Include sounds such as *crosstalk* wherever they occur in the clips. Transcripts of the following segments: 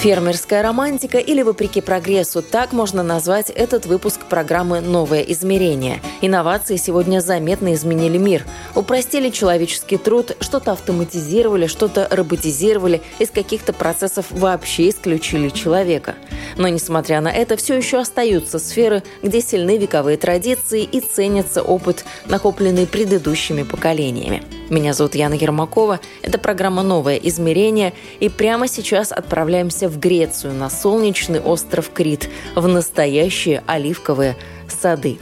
Фермерская романтика или вопреки прогрессу – так можно назвать этот выпуск программы «Новое измерение». Инновации сегодня заметно изменили мир. Упростили человеческий труд, что-то автоматизировали, что-то роботизировали, из каких-то процессов вообще исключили человека. Но, несмотря на это, все еще остаются сферы, где сильны вековые традиции и ценится опыт, накопленный предыдущими поколениями. Меня зовут Яна Ермакова. Это программа «Новое измерение». И прямо сейчас отправляемся в Грецию, на солнечный остров Крит, в настоящие оливковые сады.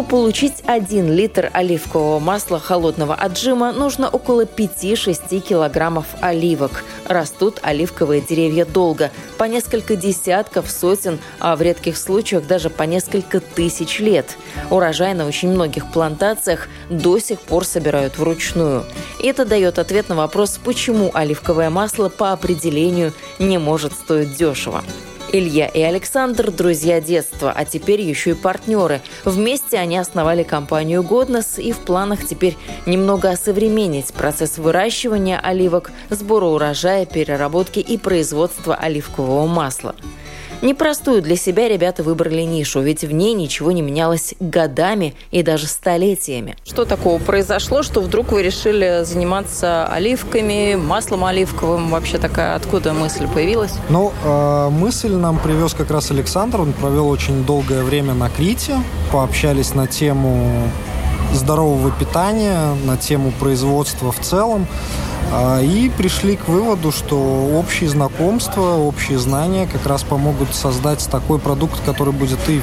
Чтобы получить 1 литр оливкового масла холодного отжима, нужно около 5-6 килограммов оливок. Растут оливковые деревья долго, по несколько десятков, сотен, а в редких случаях даже по несколько тысяч лет. Урожай на очень многих плантациях до сих пор собирают вручную. Это дает ответ на вопрос, почему оливковое масло по определению не может стоить дешево. Илья и Александр – друзья детства, а теперь еще и партнеры. Вместе они основали компанию «Годнос» и в планах теперь немного осовременить процесс выращивания оливок, сбора урожая, переработки и производства оливкового масла. Непростую для себя ребята выбрали нишу, ведь в ней ничего не менялось годами и даже столетиями. Что такого произошло, что вдруг вы решили заниматься оливками, маслом оливковым? Вообще такая откуда мысль появилась? Ну, э, мысль нам привез как раз Александр. Он провел очень долгое время на Крите. Пообщались на тему здорового питания, на тему производства в целом. А, и пришли к выводу, что общие знакомства, общие знания как раз помогут создать такой продукт, который будет и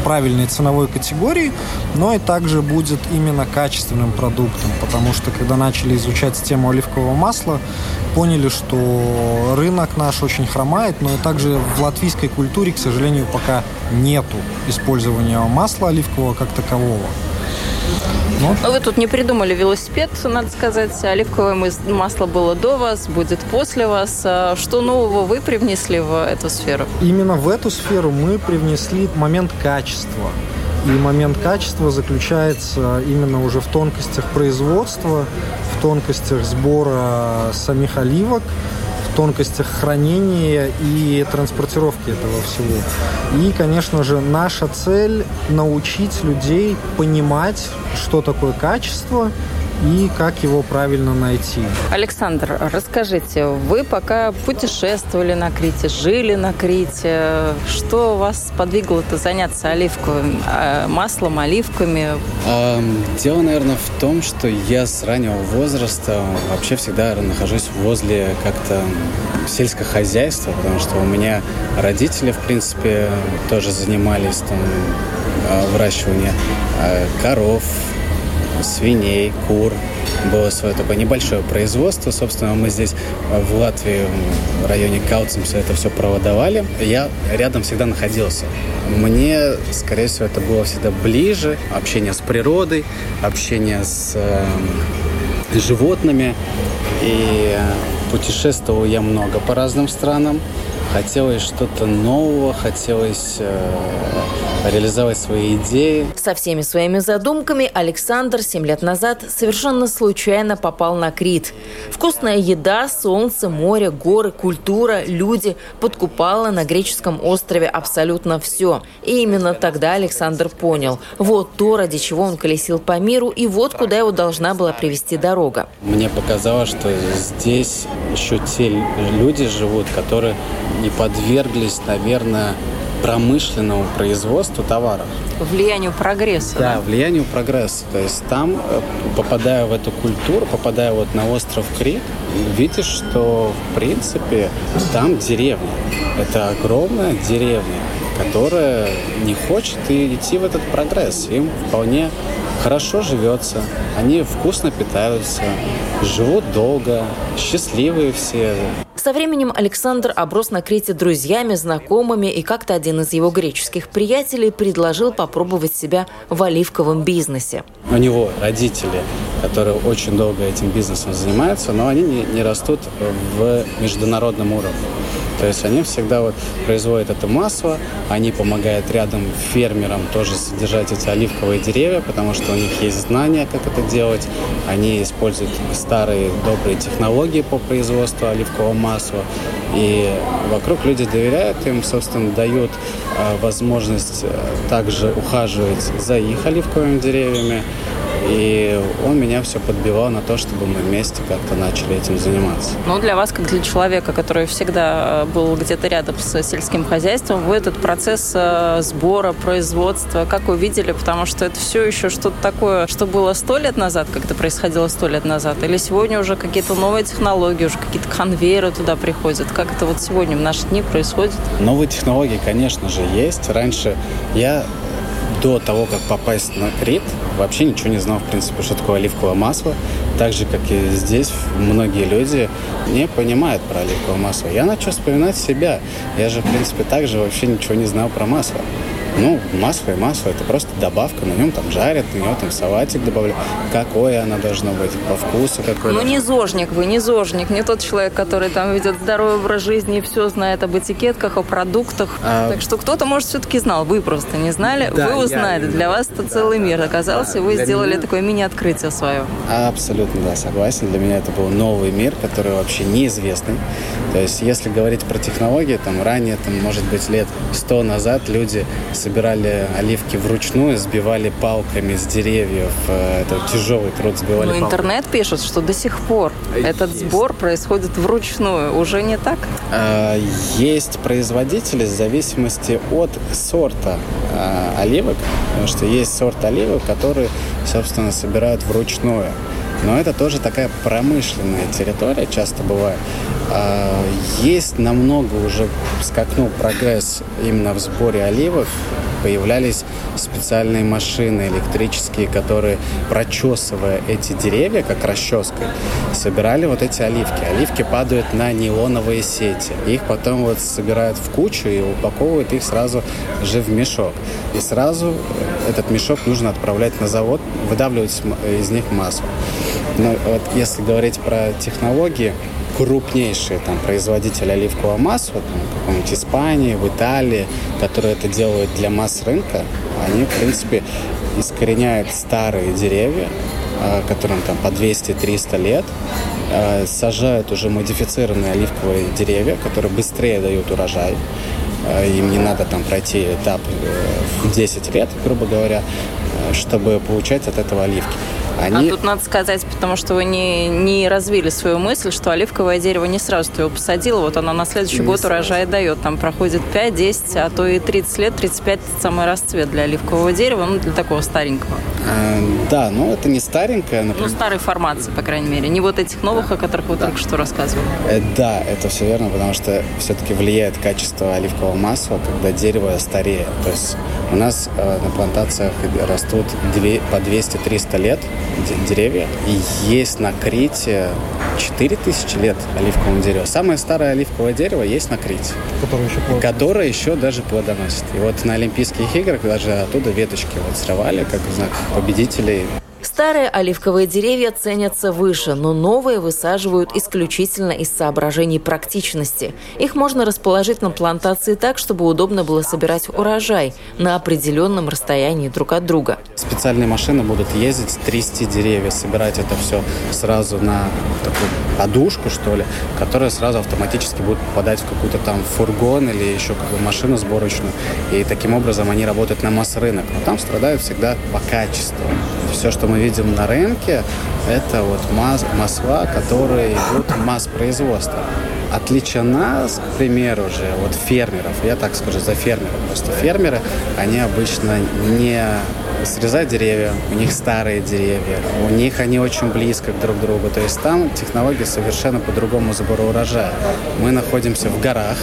правильной ценовой категории, но и также будет именно качественным продуктом, потому что когда начали изучать тему оливкового масла, поняли, что рынок наш очень хромает, но и также в латвийской культуре, к сожалению, пока нету использования масла оливкового как такового. Ну. Но вы тут не придумали велосипед, надо сказать. Оливковое масло было до вас, будет после вас. А что нового вы привнесли в эту сферу? Именно в эту сферу мы привнесли момент качества. И момент качества заключается именно уже в тонкостях производства, в тонкостях сбора самих оливок, тонкостях хранения и транспортировки этого всего. И, конечно же, наша цель научить людей понимать, что такое качество, и как его правильно найти. Александр, расскажите, вы пока путешествовали на Крите, жили на Крите, что вас подвигло-то заняться оливковым а, маслом, оливками? Дело, наверное, в том, что я с раннего возраста вообще всегда нахожусь возле как-то сельского хозяйства, потому что у меня родители, в принципе, тоже занимались там а, выращиванием а, коров, свиней, кур. Было свое такое небольшое производство. Собственно, мы здесь э, в Латвии, в районе все это все проводовали. Я рядом всегда находился. Мне, скорее всего, это было всегда ближе. Общение с природой, общение с э, животными. И путешествовал я много по разным странам. Хотелось что-то нового, хотелось э, реализовать свои идеи. Со всеми своими задумками Александр 7 лет назад совершенно случайно попал на Крит. Вкусная еда, солнце, море, горы, культура, люди подкупала на греческом острове абсолютно все. И именно тогда Александр понял, вот то, ради чего он колесил по миру, и вот куда его должна была привести дорога. Мне показалось, что здесь еще те люди живут, которые не подверглись, наверное, промышленному производству товаров. Влиянию прогресса. Да, да, влиянию прогресса. То есть там, э, попадая в эту культуру, попадая вот на остров Крит, видишь, что в принципе там деревня. Это огромная деревня которая не хочет идти в этот прогресс. Им вполне хорошо живется, они вкусно питаются, живут долго, счастливые все. Со временем Александр оброс на Крите друзьями, знакомыми, и как-то один из его греческих приятелей предложил попробовать себя в оливковом бизнесе. У него родители, которые очень долго этим бизнесом занимаются, но они не, не растут в международном уровне. То есть они всегда вот производят это масло, они помогают рядом фермерам тоже содержать эти оливковые деревья, потому что у них есть знания, как это делать. Они используют старые добрые технологии по производству оливкового масла. И вокруг люди доверяют им, собственно, дают э, возможность э, также ухаживать за их оливковыми деревьями. И он меня все подбивал на то, чтобы мы вместе как-то начали этим заниматься. Ну, для вас, как для человека, который всегда э, был где-то рядом с сельским хозяйством, вы этот процесс э, сбора, производства, как увидели? Потому что это все еще что-то такое, что было сто лет назад, как это происходило сто лет назад, или сегодня уже какие-то новые технологии, уже какие-то конвейеры туда приходят. Как это вот сегодня в наши дни происходит? Новые технологии, конечно же, есть. Раньше я до того, как попасть на Крит, вообще ничего не знал, в принципе, что такое оливковое масло. Так же, как и здесь, многие люди не понимают про оливковое масло. Я начал вспоминать себя. Я же, в принципе, также вообще ничего не знал про масло. Ну, масло и масло, это просто добавка, на нем там жарят, на него там салатик добавляют. Какое оно должно быть, по вкусу какое Ну, не зожник вы, не зожник, не тот человек, который там ведет здоровый образ жизни и все знает об этикетках, о продуктах. А... Так что кто-то, может, все-таки знал, вы просто не знали, да, вы узнали. Я... Для вас это да, целый да, мир оказался, да, вы сделали меня... такое мини-открытие свое. Абсолютно, да, согласен. Для меня это был новый мир, который вообще неизвестный. То есть, если говорить про технологии, там ранее, там, может быть, лет сто назад люди собирали оливки вручную, сбивали палками с деревьев. Э, это тяжелый труд сбивали Но интернет пишет, что до сих пор этот сбор происходит вручную. Уже не так? А, есть производители в зависимости от сорта оливок, потому что есть сорт оливок, которые, собственно, собирают вручную. Но это тоже такая промышленная территория, часто бывает. А, есть намного уже скакнул прогресс именно в сборе оливок. Появлялись специальные машины электрические, которые, прочесывая эти деревья, как расческой, собирали вот эти оливки. Оливки падают на неоновые сети. Их потом вот собирают в кучу и упаковывают их сразу же в мешок. И сразу этот мешок нужно отправлять на завод, выдавливать из них масло. Но вот если говорить про технологии, крупнейшие там, производители оливкового масла, там, в каком-нибудь Испании, в Италии, которые это делают для масс рынка, они, в принципе, искореняют старые деревья, а, которым там по 200-300 лет, а, сажают уже модифицированные оливковые деревья, которые быстрее дают урожай. А, им не надо там пройти этап э, в 10 лет, грубо говоря, чтобы получать от этого оливки. Они... А тут надо сказать, потому что вы не, не развили свою мысль, что оливковое дерево не сразу ты его посадил, вот оно на следующий не год сразу. урожай дает. Там проходит 5, 10, а то и 30 лет, 35 – самый расцвет для оливкового дерева, ну, для такого старенького. А, да, но это не старенькое. Например... Ну, старой формации, по крайней мере. Не вот этих новых, о которых вы да. только что рассказывали. Э, да, это все верно, потому что все-таки влияет качество оливкового масла, когда дерево стареет. То есть у нас э, на плантациях растут 2, по 200-300 лет деревья. И есть на Крите 4000 лет оливковому дереву. Самое старое оливковое дерево есть на Крите. Которое еще, плодоносит. которое еще даже плодоносит. И вот на Олимпийских играх даже оттуда веточки вот срывали, как знак победителей Старые оливковые деревья ценятся выше, но новые высаживают исключительно из соображений практичности. Их можно расположить на плантации так, чтобы удобно было собирать урожай на определенном расстоянии друг от друга. Специальные машины будут ездить, трясти деревья, собирать это все сразу на такую подушку, что ли, которая сразу автоматически будет попадать в какой-то там фургон или еще какую машину сборочную. И таким образом они работают на масс-рынок. Но там страдают всегда по качеству. Все, что мы видим на рынке, это вот мас масла, которые идут в масс-производство. Отличие нас, к примеру же, вот фермеров, я так скажу за фермеров, просто фермеры, они обычно не срезать деревья, у них старые деревья, у них они очень близко друг к другу. То есть там технология совершенно по-другому сбора урожая. Мы находимся в горах,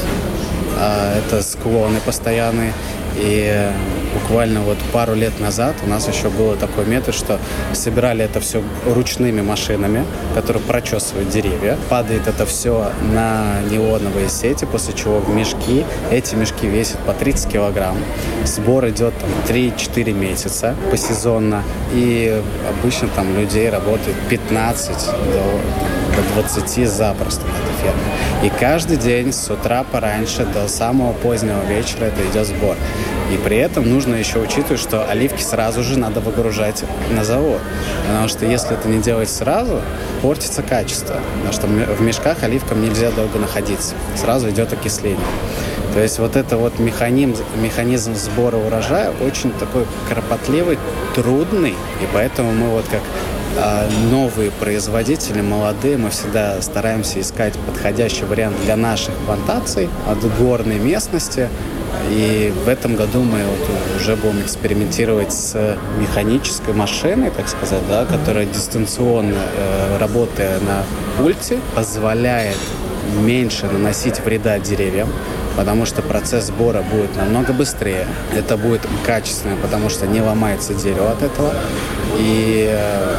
а это склоны постоянные. И буквально вот пару лет назад у нас еще был такой метод, что собирали это все ручными машинами, которые прочесывают деревья. Падает это все на неоновые сети, после чего в мешки. Эти мешки весят по 30 килограмм. Сбор идет там 3-4 месяца посезонно. И обычно там людей работает 15 до, до 20 запросто на этой ферме. И каждый день с утра пораньше до самого позднего вечера это идет сбор. И при этом нужно еще учитывать, что оливки сразу же надо выгружать на завод. Потому что если это не делать сразу, портится качество. Потому что в мешках оливкам нельзя долго находиться. Сразу идет окисление. То есть вот это вот механизм, механизм сбора урожая очень такой кропотливый, трудный. И поэтому мы вот как новые производители, молодые, мы всегда стараемся искать подходящий вариант для наших плантаций от горной местности. И в этом году мы вот уже будем экспериментировать с механической машиной, так сказать, да, которая дистанционно, э, работая на пульте, позволяет меньше наносить вреда деревьям, потому что процесс сбора будет намного быстрее. Это будет качественно, потому что не ломается дерево от этого. И э,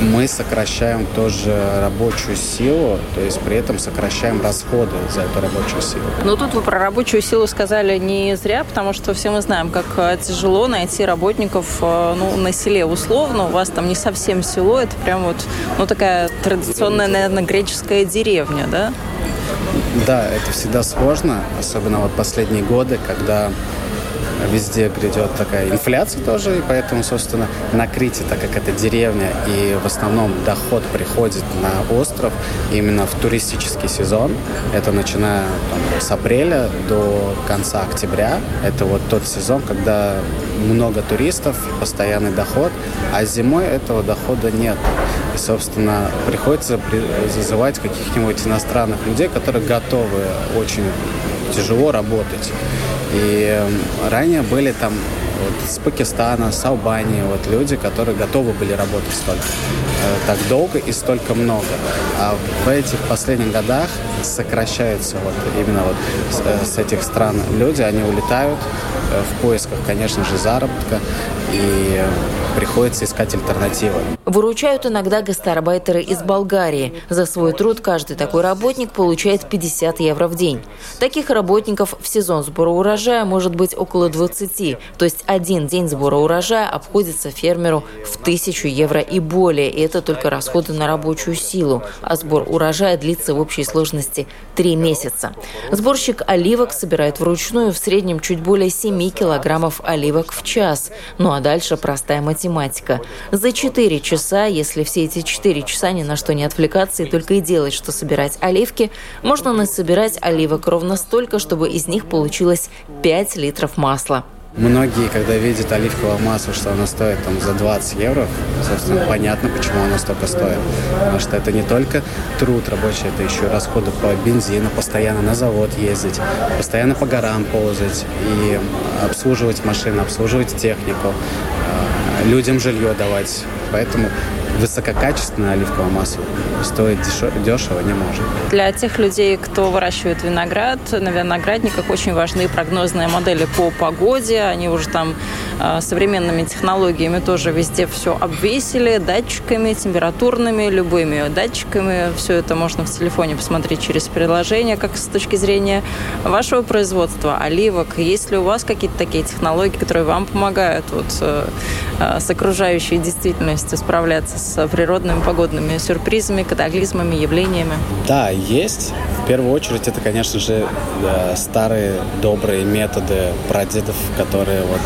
мы сокращаем тоже рабочую силу, то есть при этом сокращаем расходы за эту рабочую силу. Но тут вы про рабочую силу сказали не зря, потому что все мы знаем, как э, тяжело найти работников э, ну, на селе условно. У вас там не совсем село, это прям вот ну, такая традиционная, наверное, греческая деревня, да? Да, это всегда сложно, особенно вот последние годы, когда везде грядет такая инфляция тоже, и поэтому, собственно, на Крите, так как это деревня, и в основном доход приходит на остров именно в туристический сезон, это начиная там, с апреля до конца октября, это вот тот сезон, когда много туристов, постоянный доход, а зимой этого дохода нет. И, собственно, приходится зазывать каких-нибудь иностранных людей, которые готовы очень тяжело работать. И эм, ранее были там вот, с Пакистана, с Албании, вот люди, которые готовы были работать столько, э, так долго и столько много. А в этих последних годах сокращаются вот именно вот с, э, с этих стран люди, они улетают э, в поисках, конечно же, заработка и приходится искать альтернативы. Выручают иногда гастарбайтеры из Болгарии. За свой труд каждый такой работник получает 50 евро в день. Таких работников в сезон сбора урожая может быть около 20. То есть один день сбора урожая обходится фермеру в 1000 евро и более. И это только расходы на рабочую силу. А сбор урожая длится в общей сложности 3 месяца. Сборщик оливок собирает вручную в среднем чуть более 7 килограммов оливок в час. Ну а дальше простая математика. За 4 часа, если все эти 4 часа ни на что не отвлекаться и только и делать, что собирать оливки, можно насобирать оливок ровно столько, чтобы из них получилось 5 литров масла. Многие, когда видят оливковое масло, что оно стоит там за 20 евро, собственно, понятно, почему оно столько стоит. Потому что это не только труд рабочий, это еще расходы по бензину, постоянно на завод ездить, постоянно по горам ползать и обслуживать машины, обслуживать технику, а, людям жилье давать. Поэтому высококачественное оливковое масло стоить дешево не может. Для тех людей, кто выращивает виноград, на виноградниках очень важны прогнозные модели по погоде. Они уже там э, современными технологиями тоже везде все обвесили, датчиками, температурными, любыми датчиками. Все это можно в телефоне посмотреть через приложение, как с точки зрения вашего производства, оливок. Есть ли у вас какие-то такие технологии, которые вам помогают вот, э, э, с окружающей действительностью справляться с природными погодными сюрпризами, катаклизмами, явлениями? Да, есть. В первую очередь это, конечно же, старые добрые методы прадедов, которые вот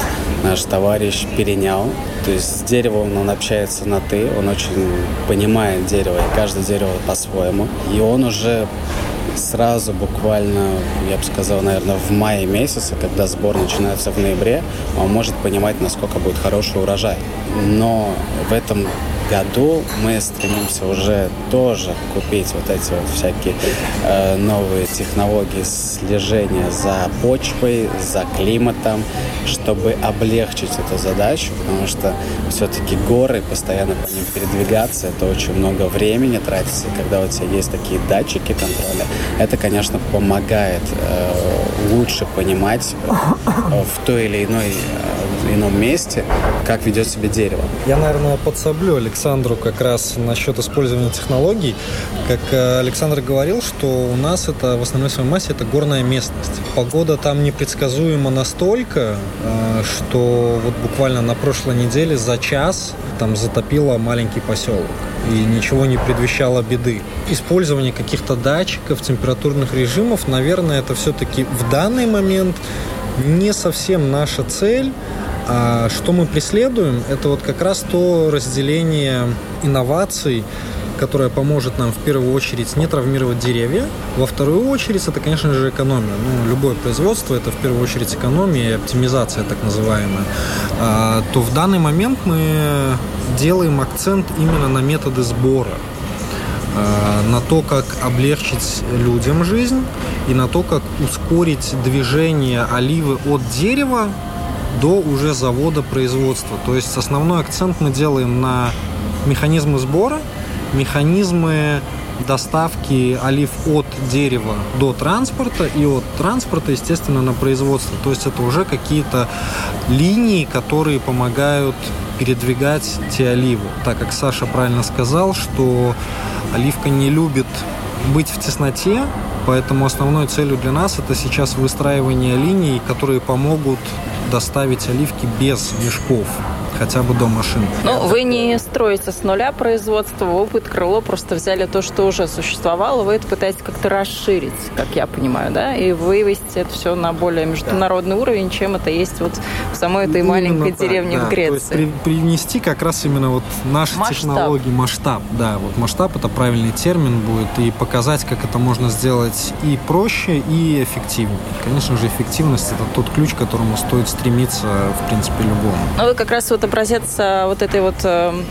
наш товарищ перенял. То есть с деревом он общается на «ты», он очень понимает дерево, и каждое дерево по-своему. И он уже сразу буквально, я бы сказал, наверное, в мае месяце, когда сбор начинается в ноябре, он может понимать, насколько будет хороший урожай. Но в этом году мы стремимся уже тоже купить вот эти вот всякие э, новые технологии слежения за почвой, за климатом, чтобы облегчить эту задачу, потому что все-таки горы, постоянно по ним передвигаться, это очень много времени тратится, когда у тебя есть такие датчики контроля, это, конечно, помогает э, лучше понимать э, в той или иной э, ином месте, как ведет себя дерево. Я, наверное, подсоблю Александру как раз насчет использования технологий. Как э, Александр говорил, что у нас это в основной своей массе это горная местность. Погода там непредсказуема настолько, что вот буквально на прошлой неделе за час там затопило маленький поселок и ничего не предвещало беды. Использование каких-то датчиков, температурных режимов, наверное, это все-таки в данный момент не совсем наша цель. А что мы преследуем, это вот как раз то разделение инноваций, которая поможет нам в первую очередь не травмировать деревья. Во вторую очередь это, конечно же, экономия. Ну, любое производство это в первую очередь экономия и оптимизация так называемая. А, то в данный момент мы делаем акцент именно на методы сбора а, на то, как облегчить людям жизнь и на то, как ускорить движение оливы от дерева до уже завода производства. То есть основной акцент мы делаем на механизмы сбора, механизмы доставки олив от дерева до транспорта и от транспорта, естественно, на производство. То есть это уже какие-то линии, которые помогают передвигать те оливы. Так как Саша правильно сказал, что оливка не любит быть в тесноте, поэтому основной целью для нас это сейчас выстраивание линий, которые помогут доставить оливки без мешков хотя бы до машин. Ну, вы не строите с нуля производство, опыт крыло просто взяли то, что уже существовало, вы это пытаетесь как-то расширить, как я понимаю, да, и вывести это все на более международный да. уровень, чем это есть вот в самой этой именно маленькой так, деревне да. в Греции. То есть при, привнести как раз именно вот наши масштаб. технологии, масштаб, да, вот масштаб это правильный термин будет, и показать, как это можно сделать и проще, и эффективнее. Конечно же, эффективность это тот ключ, к которому стоит стремиться, в принципе, любому. Ну, вы как раз вот образец э, вот этой вот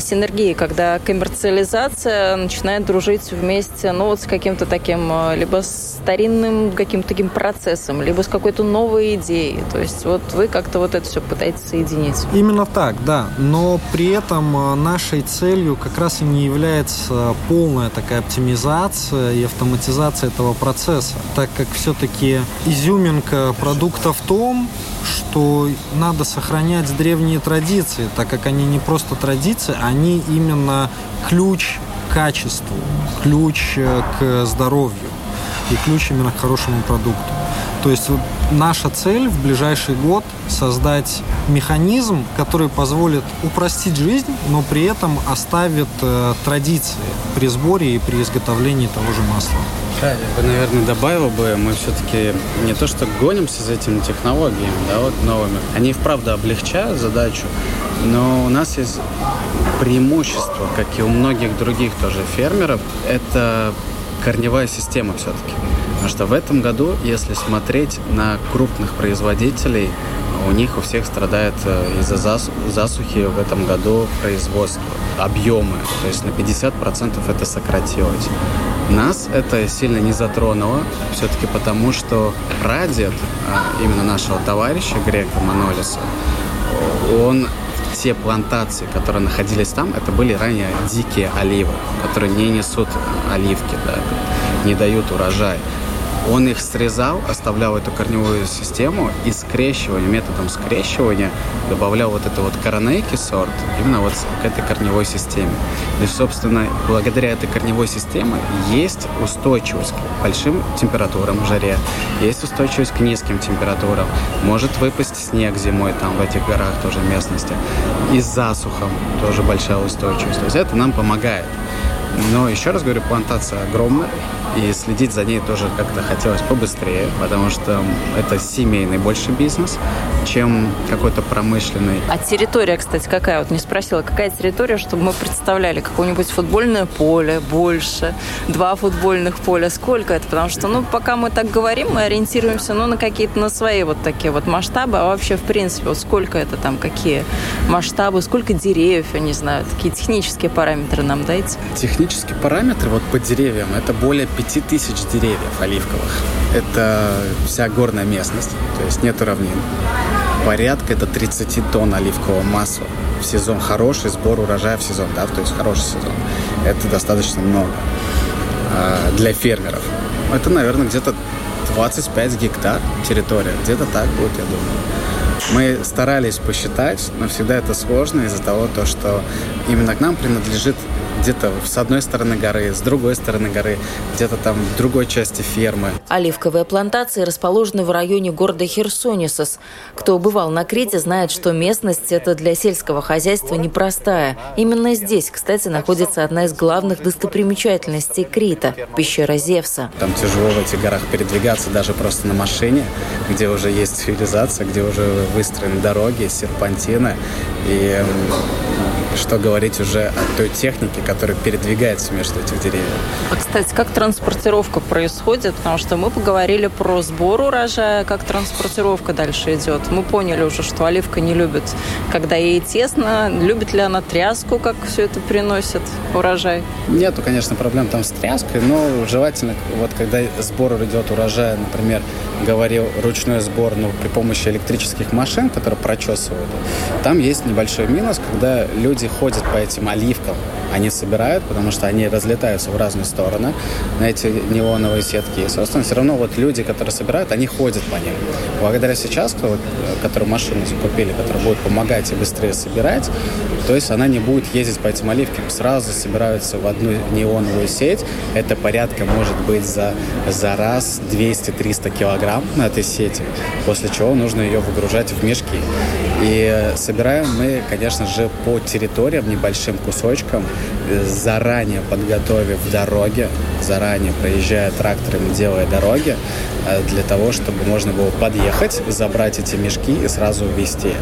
синергии, когда коммерциализация начинает дружить вместе, ну, вот с каким-то таким, либо старинным каким-то таким процессом, либо с какой-то новой идеей. То есть вот вы как-то вот это все пытаетесь соединить. Именно так, да. Но при этом нашей целью как раз и не является полная такая оптимизация и автоматизация этого процесса, так как все-таки изюминка продукта в том, что надо сохранять древние традиции, так как они не просто традиции, они именно ключ к качеству, ключ э, к здоровью и ключ именно к хорошему продукту. То есть наша цель в ближайший год создать механизм, который позволит упростить жизнь, но при этом оставит э, традиции при сборе и при изготовлении того же масла. Да, я бы, наверное, добавил бы, мы все-таки не то что гонимся за этими технологиями, да, вот новыми. Они вправду облегчают задачу, но у нас есть преимущество, как и у многих других тоже фермеров, это корневая система все-таки. Потому что в этом году, если смотреть на крупных производителей, у них у всех страдает э, из-за засухи в этом году производство, объемы. То есть на 50% это сократилось. Нас это сильно не затронуло, все-таки потому, что прадед а, именно нашего товарища Грека Манолиса, он те плантации, которые находились там, это были ранее дикие оливы, которые не несут оливки, да, не дают урожай. Он их срезал, оставлял эту корневую систему и скрещивание, методом скрещивания добавлял вот это вот коронейки сорт именно вот к этой корневой системе. Есть, собственно, благодаря этой корневой системе есть устойчивость к большим температурам в жаре, есть устойчивость к низким температурам. Может выпасть снег зимой там в этих горах тоже местности. И с засухом тоже большая устойчивость. То есть это нам помогает. Но еще раз говорю, плантация огромная, и следить за ней тоже как-то хотелось побыстрее, потому что это семейный больше бизнес, чем какой-то промышленный. А территория, кстати, какая? Вот не спросила, какая территория, чтобы мы представляли, какое-нибудь футбольное поле больше, два футбольных поля, сколько это? Потому что, ну, пока мы так говорим, мы ориентируемся, ну, на какие-то, на свои вот такие вот масштабы, а вообще, в принципе, вот сколько это там, какие масштабы, сколько деревьев, я не знаю, такие технические параметры нам дайте. Технические параметры вот по деревьям, это более 5000 деревьев оливковых. Это вся горная местность, то есть нет равнин. Порядка это 30 тонн оливкового масла в сезон. Хороший сбор урожая в сезон, да, то есть хороший сезон. Это достаточно много а, для фермеров. Это, наверное, где-то 25 гектар территория. Где-то так будет, я думаю. Мы старались посчитать, но всегда это сложно из-за того, то, что именно к нам принадлежит где-то с одной стороны горы, с другой стороны горы, где-то там в другой части фермы. Оливковые плантации расположены в районе города Херсонисос. Кто бывал на Крите, знает, что местность это для сельского хозяйства непростая. Именно здесь, кстати, находится одна из главных достопримечательностей Крита – пещера Зевса. Там тяжело в этих горах передвигаться даже просто на машине, где уже есть цивилизация, где уже выстроены дороги, серпантины. И что говорить уже о той технике, которая передвигается между этих деревьев. А, кстати, как транспортировка происходит? Потому что мы поговорили про сбор урожая, как транспортировка дальше идет. Мы поняли уже, что оливка не любит, когда ей тесно. Любит ли она тряску, как все это приносит урожай? Нету, конечно, проблем там с тряской, но желательно, вот когда сбор идет урожая, например, говорил ручной сбор ну, при помощи электрических машин, которые прочесывают, там есть небольшой минус, когда люди ходят по этим оливкам, они собирают, потому что они разлетаются в разные стороны на эти неоновые сетки. И, собственно, все равно вот люди, которые собирают, они ходят по ним. Благодаря сейчас, кто, которую машину закупили, которая будет помогать и быстрее собирать, то есть она не будет ездить по этим оливкам. Сразу собираются в одну неоновую сеть. Это порядка, может быть, за, за раз 200-300 килограмм на этой сети, после чего нужно ее выгружать в мешки. И собираем мы, конечно же, по территориям, небольшим кусочкам, заранее подготовив дороги, заранее проезжая тракторами, делая дороги, э, для того, чтобы можно было подъехать, забрать эти мешки и сразу увезти.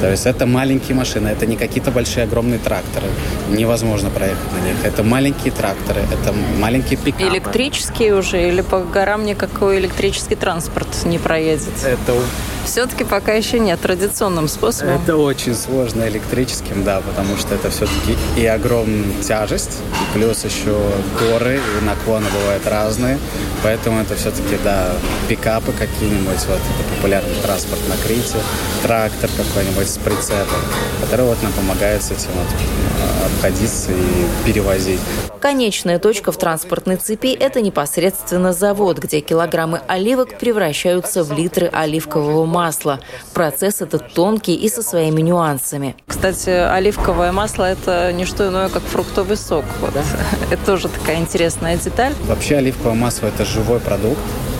То есть это маленькие машины, это не какие-то большие огромные тракторы. Невозможно проехать на них. Это маленькие тракторы, это маленькие пикапы. Электрические уже или по горам никакой электрический транспорт не проедет? Это все-таки пока еще нет традиционным способом. Это очень сложно электрическим, да, потому что это все-таки и огромная тяжесть, и плюс еще горы, и наклоны бывают разные, поэтому это все-таки, да, пикапы какие-нибудь, вот это популярный транспорт на Крите, трактор какой-нибудь с прицепом, который вот нам помогает с этим вот а, обходиться и перевозить. Конечная точка в транспортной цепи – это непосредственно завод, где килограммы оливок превращаются в литры оливкового масла. Процесс этот тонкий и со своими нюансами. Кстати, оливковое масло – это не что иное, как фруктовый сок. Вот. Да. *laughs* Это тоже такая интересная деталь. Вообще оливковое масло – это живой продукт.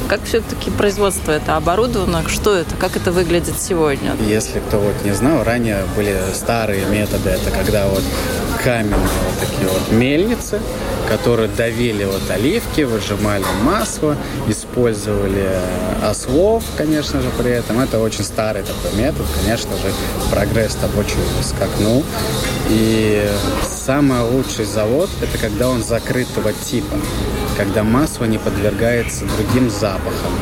Как все-таки производство это оборудовано? Что это? Как это выглядит сегодня? Если кто вот не знал, ранее были старые методы. Это когда вот каменные вот такие вот мельницы, которые давили вот оливки, выжимали масло, использовали ослов, конечно же, при этом. Это очень старый такой метод, конечно же, прогресс там очень скакнул. И самый лучший завод – это когда он закрытого типа, когда масло не подвергается другим запахам.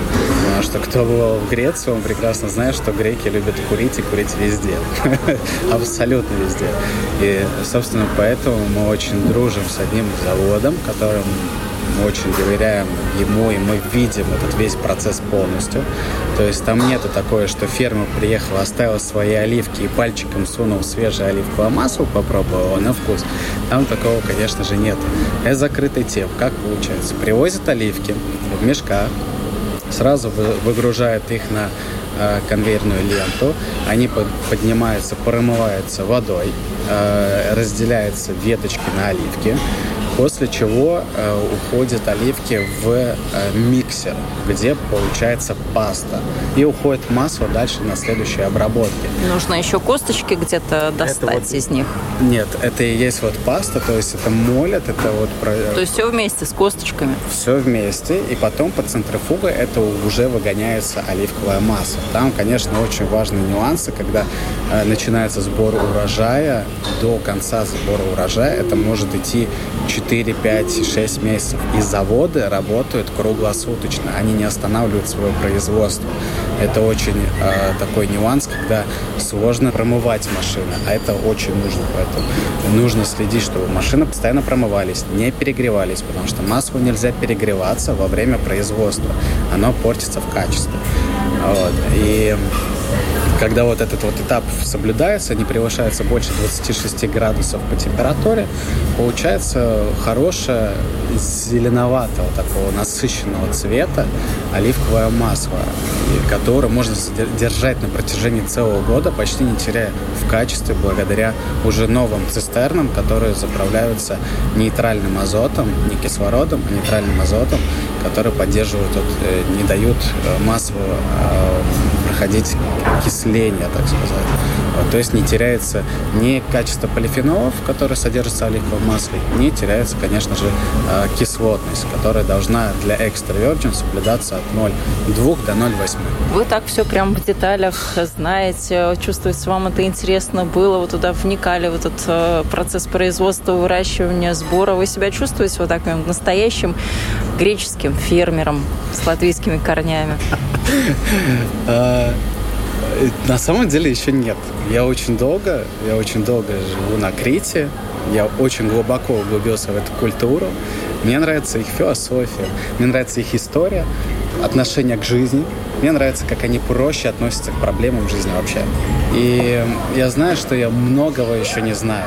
Потому что кто был в Греции, он прекрасно знает, что греки любят курить и курить везде. *laughs* Абсолютно везде. И, собственно, поэтому мы очень дружим с одним заводом, которым мы очень доверяем ему, и мы видим этот весь процесс полностью. То есть там нету такое, что ферма приехала, оставила свои оливки и пальчиком сунул свежее оливковое масло, попробовал на вкус. Там такого, конечно же, нет. Это закрытый тип. Как получается? Привозят оливки в мешках, сразу выгружают их на э, конвейерную ленту, они поднимаются, промываются водой, э, разделяются веточки на оливки, После чего э, уходят оливки в э, миксер, где получается паста. И уходит масло дальше на следующие обработки. Нужно еще косточки где-то достать вот, из них? Нет, это и есть вот паста, то есть это молят, это вот... То есть все вместе с косточками? Все вместе, и потом под центрифугой это уже выгоняется оливковое масло. Там, конечно, очень важные нюансы, когда э, начинается сбор урожая, до конца сбора урожая это может идти 4, 5, 6 месяцев. И заводы работают круглосуточно, они не останавливают свое производство. Это очень э, такой нюанс, когда сложно промывать машины, а это очень нужно. Поэтому нужно следить, чтобы машины постоянно промывались, не перегревались, потому что маслу нельзя перегреваться во время производства. Оно портится в качестве. Вот. И когда вот этот вот этап соблюдается, не превышается больше 26 градусов по температуре, получается хорошее зеленоватого такого насыщенного цвета оливковое масло, которое можно держать на протяжении целого года, почти не теряя в качестве, благодаря уже новым цистернам, которые заправляются нейтральным азотом, не кислородом, а нейтральным азотом, которые поддерживают, э, не дают э, маслу проходить окисление, так сказать. Вот, то есть не теряется ни качество полифенолов, которые содержатся в оливковом масле, не теряется, конечно же, э, кислотность, которая должна для extra virgin соблюдаться от 0,2 до 0,8. Вы так все прям в деталях знаете, чувствуете, вам это интересно было, вы туда вникали в этот э, процесс производства, выращивания, сбора. Вы себя чувствуете вот таким настоящим греческим фермером с латвийскими корнями? *laughs* А, на самом деле еще нет. Я очень долго, я очень долго живу на Крите. Я очень глубоко углубился в эту культуру. Мне нравится их философия, мне нравится их история, отношение к жизни. Мне нравится, как они проще относятся к проблемам жизни вообще. И я знаю, что я многого еще не знаю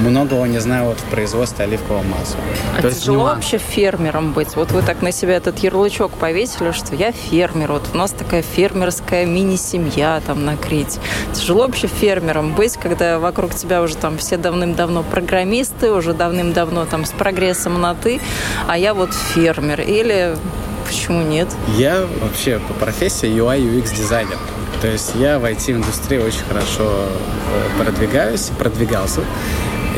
многого не знаю вот в производстве оливкового масла. А То тяжело есть, вообще фермером быть? Вот вы так на себя этот ярлычок повесили, что я фермер. Вот у нас такая фермерская мини-семья там на Крите. Тяжело вообще фермером быть, когда вокруг тебя уже там все давным-давно программисты, уже давным-давно там с прогрессом на «ты», а я вот фермер. Или почему нет? Я вообще по профессии UI UX дизайнер. То есть я в IT-индустрии очень хорошо э, продвигаюсь, продвигался.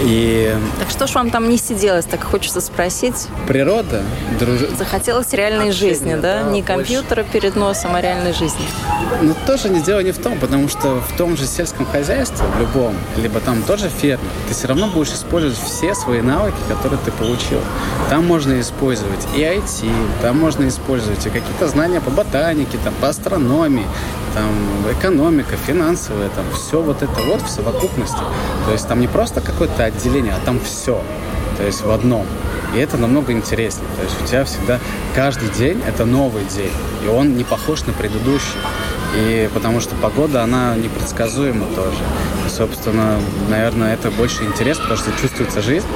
И... Так что ж вам там не сиделось, так хочется спросить? Природа. Друж... Захотелось реальной Общение, жизни, да? да? Не компьютера больше... перед носом, а реальной жизни. Ну, тоже не дело не в том, потому что в том же сельском хозяйстве, в любом, либо там тоже ферма, ты все равно будешь использовать все свои навыки, которые ты получил. Там можно использовать и IT, там можно использовать и какие-то знания по ботанике, там, по астрономии, там экономика, финансовая, там все вот это вот в совокупности. То есть там не просто какое-то отделение, а там все. То есть в одном. И это намного интереснее. То есть у тебя всегда каждый день это новый день. И он не похож на предыдущий. И потому что погода, она непредсказуема тоже. И, собственно, наверное, это больше интерес, потому что чувствуется жизнь,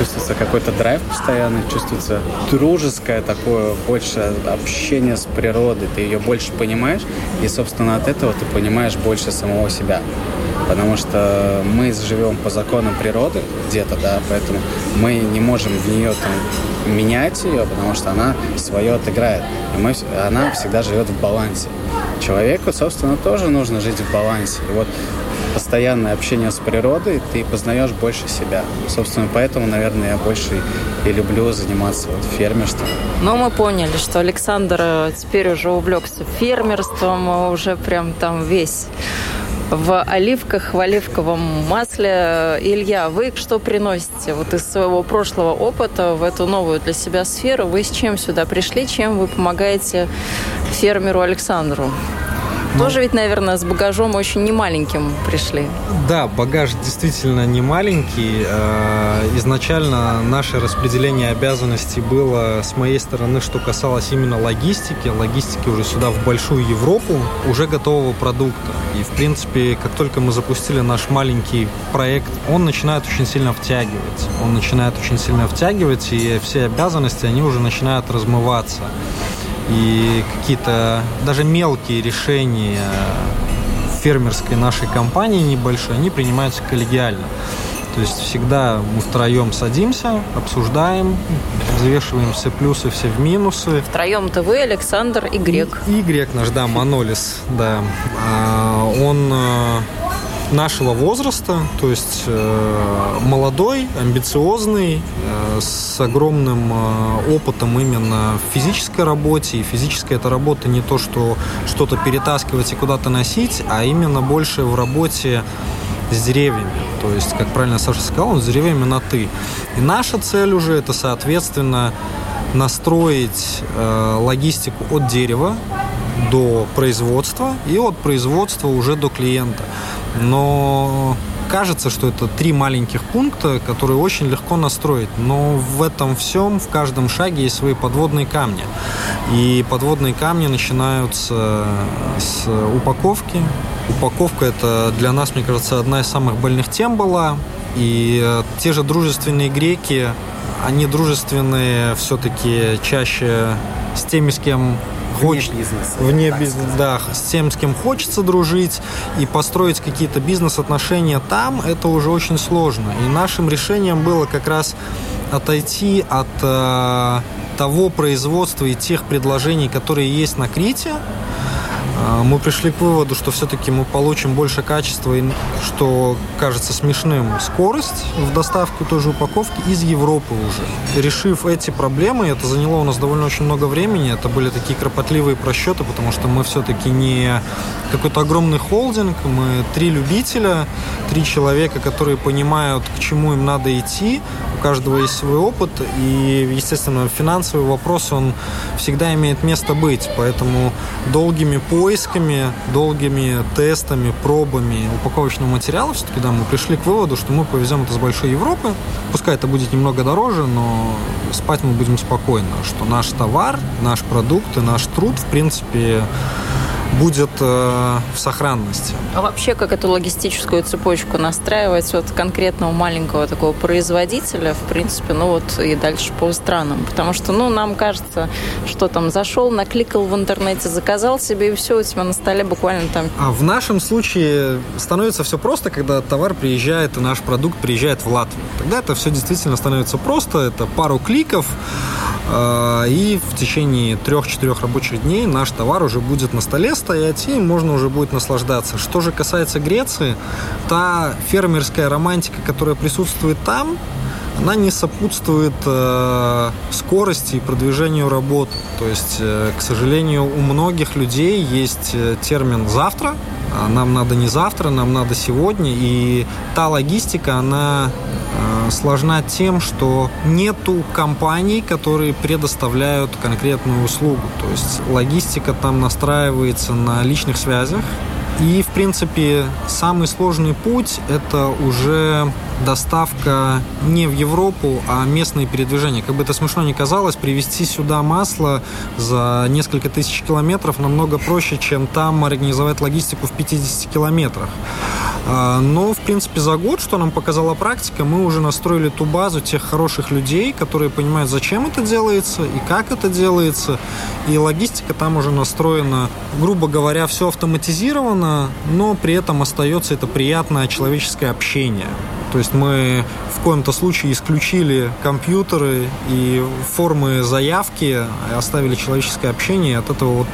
чувствуется какой-то драйв постоянный, чувствуется дружеское такое больше общение с природой. Ты ее больше понимаешь, и, собственно, от этого ты понимаешь больше самого себя. Потому что мы живем по законам природы где-то, да, поэтому мы не можем в нее там менять ее, потому что она свое отыграет. И мы, она всегда живет в балансе человеку, собственно, тоже нужно жить в балансе. И вот постоянное общение с природой, ты познаешь больше себя. Собственно, поэтому, наверное, я больше и люблю заниматься вот фермерством. Но мы поняли, что Александр э, теперь уже увлекся фермерством, а уже прям там весь в оливках, в оливковом масле. Илья, вы что приносите вот из своего прошлого опыта в эту новую для себя сферу? Вы с чем сюда пришли? Чем вы помогаете фермеру Александру? Ну, Тоже ведь, наверное, с багажом очень немаленьким пришли. Да, багаж действительно не маленький. Э, изначально наше распределение обязанностей было с моей стороны, что касалось именно логистики. Логистики уже сюда, в большую Европу, уже готового продукта. И, в принципе, как только мы запустили наш маленький проект, он начинает очень сильно втягивать. Он начинает очень сильно втягивать, и все обязанности, они уже начинают размываться и какие-то даже мелкие решения фермерской нашей компании небольшой, они принимаются коллегиально. То есть всегда мы втроем садимся, обсуждаем, взвешиваем все плюсы, все в минусы. Втроем-то вы, Александр и Грек. И, и Грек наш, да, Манолис, да. А, он э, нашего возраста, то есть э, молодой, амбициозный, э, с огромным э, опытом именно в физической работе. И физическая эта работа не то, что что-то перетаскивать и куда-то носить, а именно больше в работе с деревьями. То есть, как правильно Саша сказал, он с деревьями на «ты». И наша цель уже это, соответственно, настроить э, логистику от дерева до производства и от производства уже до клиента. Но кажется, что это три маленьких пункта, которые очень легко настроить. Но в этом всем, в каждом шаге есть свои подводные камни. И подводные камни начинаются с упаковки. Упаковка это для нас, мне кажется, одна из самых больных тем была. И те же дружественные греки, они дружественные все-таки чаще с теми, с кем хочет, бизнеса. Вне бизнеса, да, с тем, с кем хочется дружить и построить какие-то бизнес-отношения там, это уже очень сложно. И нашим решением было как раз отойти от э, того производства и тех предложений, которые есть на Крите, мы пришли к выводу, что все-таки мы получим больше качества и, что кажется смешным, скорость в доставке той же упаковки из Европы уже. Решив эти проблемы, это заняло у нас довольно очень много времени, это были такие кропотливые просчеты, потому что мы все-таки не какой-то огромный холдинг, мы три любителя, три человека, которые понимают, к чему им надо идти, у каждого есть свой опыт, и, естественно, финансовый вопрос, он всегда имеет место быть, поэтому долгими поисками, долгими тестами, пробами упаковочного материала, все-таки, да, мы пришли к выводу, что мы повезем это с большой Европы, пускай это будет немного дороже, но спать мы будем спокойно, что наш товар, наш продукт и наш труд, в принципе, будет э, в сохранности. А вообще, как эту логистическую цепочку настраивать вот конкретного маленького такого производителя, в принципе, ну вот и дальше по странам. Потому что, ну, нам кажется, что там зашел, накликал в интернете, заказал себе, и все у тебя на столе буквально там. А в нашем случае становится все просто, когда товар приезжает, и наш продукт приезжает в Латвию. Тогда это все действительно становится просто, это пару кликов, э, и в течение трех-четырех рабочих дней наш товар уже будет на столе стоять, и можно уже будет наслаждаться. Что же касается Греции, та фермерская романтика, которая присутствует там, она не сопутствует э, скорости и продвижению работы. То есть, э, к сожалению, у многих людей есть э, термин «завтра», нам надо не завтра, нам надо сегодня. И та логистика, она э, сложна тем, что нету компаний, которые предоставляют конкретную услугу. То есть логистика там настраивается на личных связях, и, в принципе, самый сложный путь – это уже доставка не в Европу, а местные передвижения. Как бы это смешно ни казалось, привезти сюда масло за несколько тысяч километров намного проще, чем там организовать логистику в 50 километрах. А, но, в принципе, за год, что нам показала практика, мы уже настроили ту базу тех хороших людей, которые понимают, зачем это делается и как это делается. И логистика там уже настроена, грубо говоря, все автоматизировано, но при этом остается это приятное человеческое общение. То есть мы в коем-то случае исключили компьютеры и формы заявки, оставили человеческое общение. От этого вот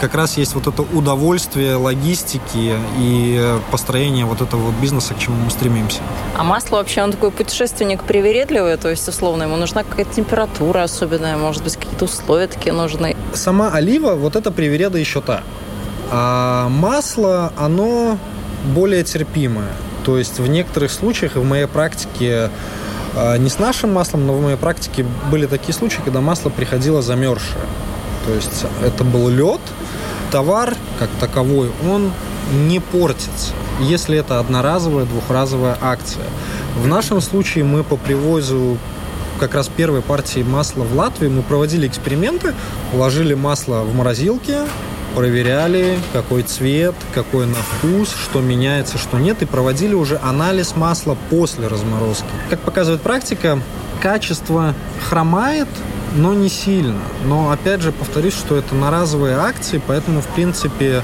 как раз есть вот это удовольствие логистики и построение вот этого вот бизнеса, к чему мы стремимся. А масло вообще, он такой путешественник привередливый, то есть, условно, ему нужна какая-то температура особенная, может быть, какие-то условия такие нужны. Сама олива, вот это привереда еще та. А масло, оно более терпимое. То есть в некоторых случаях, в моей практике, а, не с нашим маслом, но в моей практике были такие случаи, когда масло приходило замерзшее. То есть это был лед, товар как таковой, он не портится, если это одноразовая, двухразовая акция. В нашем случае мы по привозу как раз первой партии масла в Латвии мы проводили эксперименты, ложили масло в морозилке, проверяли, какой цвет, какой на вкус, что меняется, что нет, и проводили уже анализ масла после разморозки. Как показывает практика, качество хромает, но не сильно. Но опять же повторюсь, что это на разовые акции, поэтому в принципе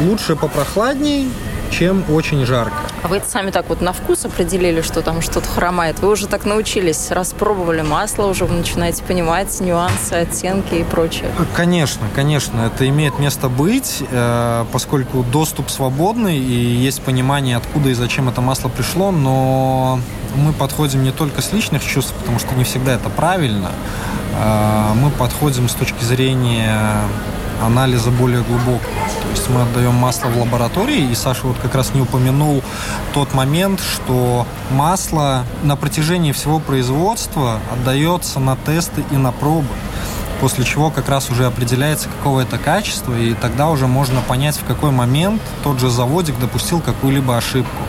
лучше попрохладней, чем очень жарко. А вы это сами так вот на вкус определили, что там что-то хромает? Вы уже так научились, распробовали масло, уже вы начинаете понимать нюансы, оттенки и прочее? Конечно, конечно, это имеет место быть, э, поскольку доступ свободный и есть понимание, откуда и зачем это масло пришло, но мы подходим не только с личных чувств, потому что не всегда это правильно, э, мы подходим с точки зрения анализа более глубокого. То есть мы отдаем масло в лаборатории, и Саша вот как раз не упомянул тот момент, что масло на протяжении всего производства отдается на тесты и на пробы после чего как раз уже определяется, какого это качество, и тогда уже можно понять, в какой момент тот же заводик допустил какую-либо ошибку.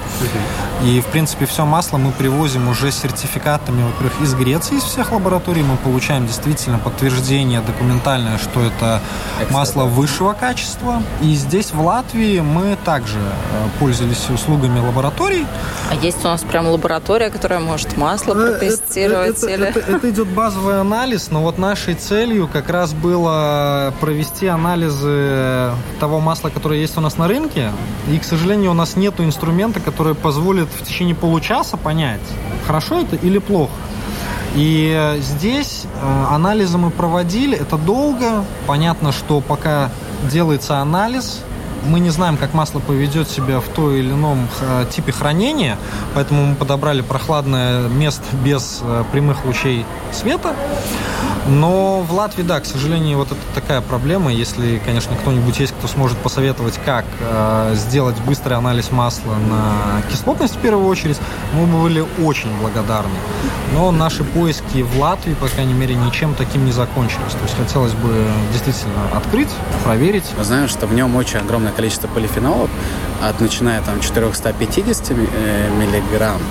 И, в принципе, все масло мы привозим уже с сертификатами, во-первых, из Греции, из всех лабораторий. Мы получаем действительно подтверждение документальное, что это масло высшего качества. И здесь, в Латвии, мы также э, пользовались услугами лабораторий. А есть у нас прям лаборатория, которая может масло э, протестировать? Это, или... это, это, это идет базовый анализ, но вот нашей целью как раз было провести анализы того масла, которое есть у нас на рынке. И, к сожалению, у нас нет инструмента, который позволит в течение получаса понять, хорошо это или плохо. И здесь э, анализы мы проводили, это долго. Понятно, что пока делается анализ, мы не знаем, как масло поведет себя в той или ином э, типе хранения, поэтому мы подобрали прохладное место без э, прямых лучей света. Но в Латвии, да, к сожалению, вот это такая проблема. Если, конечно, кто-нибудь есть, кто сможет посоветовать, как э, сделать быстрый анализ масла на кислотность в первую очередь, мы бы были очень благодарны. Но наши поиски в Латвии, по крайней мере, ничем таким не закончились. То есть хотелось бы действительно открыть, проверить. Мы что в нем очень огромное количество полифенолов, от начиная там 450 э, миллиграмм.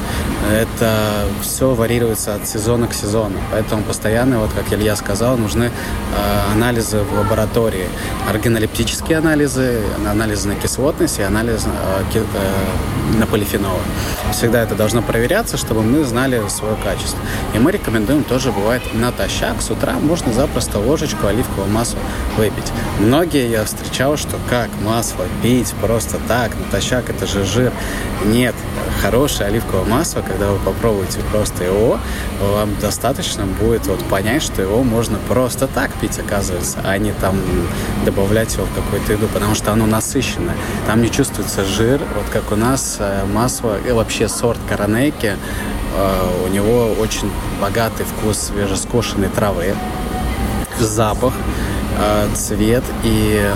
Это все варьируется от сезона к сезону. Поэтому постоянно, вот как Илья сказал, нужны э, анализы в лаборатории. Органолептические анализы, анализы на кислотность и анализ э, на полифенолы. Всегда это должно проверяться, чтобы мы знали свое качество. И мы рекомендуем тоже, бывает, натощак с утра можно запросто ложечку оливкового масла выпить. Многие я встречал, что как масло пить просто так, натощак, это же жир. Нет, хорошее оливковое масло, когда вы попробуете просто его, вам достаточно будет вот понять, что его можно просто так пить, оказывается, а не там добавлять его в какую-то еду, потому что оно насыщенное. Там не чувствуется жир, вот как у нас э, масло и вообще сорт коронейки, э, у него очень богатый вкус свежескошенной травы, запах, э, цвет и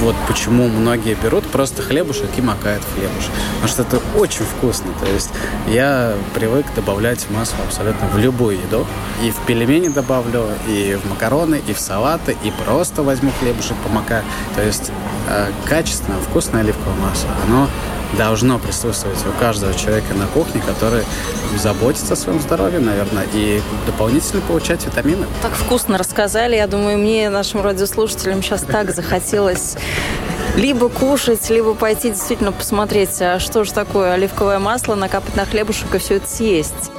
вот почему многие берут просто хлебушек и макают в хлебушек. Потому что это очень вкусно. То есть я привык добавлять масло абсолютно в любую еду. И в пельмени добавлю, и в макароны, и в салаты, и просто возьму хлебушек, помакаю. То есть э, качественное, вкусное оливковое масло, оно должно присутствовать у каждого человека на кухне, который заботится о своем здоровье, наверное, и дополнительно получать витамины. Так вкусно рассказали. Я думаю, мне, нашим радиослушателям, сейчас так *laughs* захотелось либо кушать, либо пойти действительно посмотреть, а что же такое оливковое масло, накапать на хлебушек и все это съесть.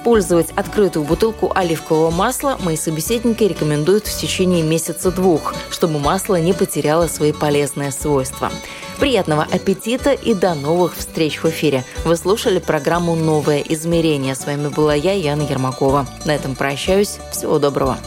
Использовать открытую бутылку оливкового масла мои собеседники рекомендуют в течение месяца-двух, чтобы масло не потеряло свои полезные свойства. Приятного аппетита и до новых встреч в эфире. Вы слушали программу «Новое измерение». С вами была я, Яна Ермакова. На этом прощаюсь. Всего доброго.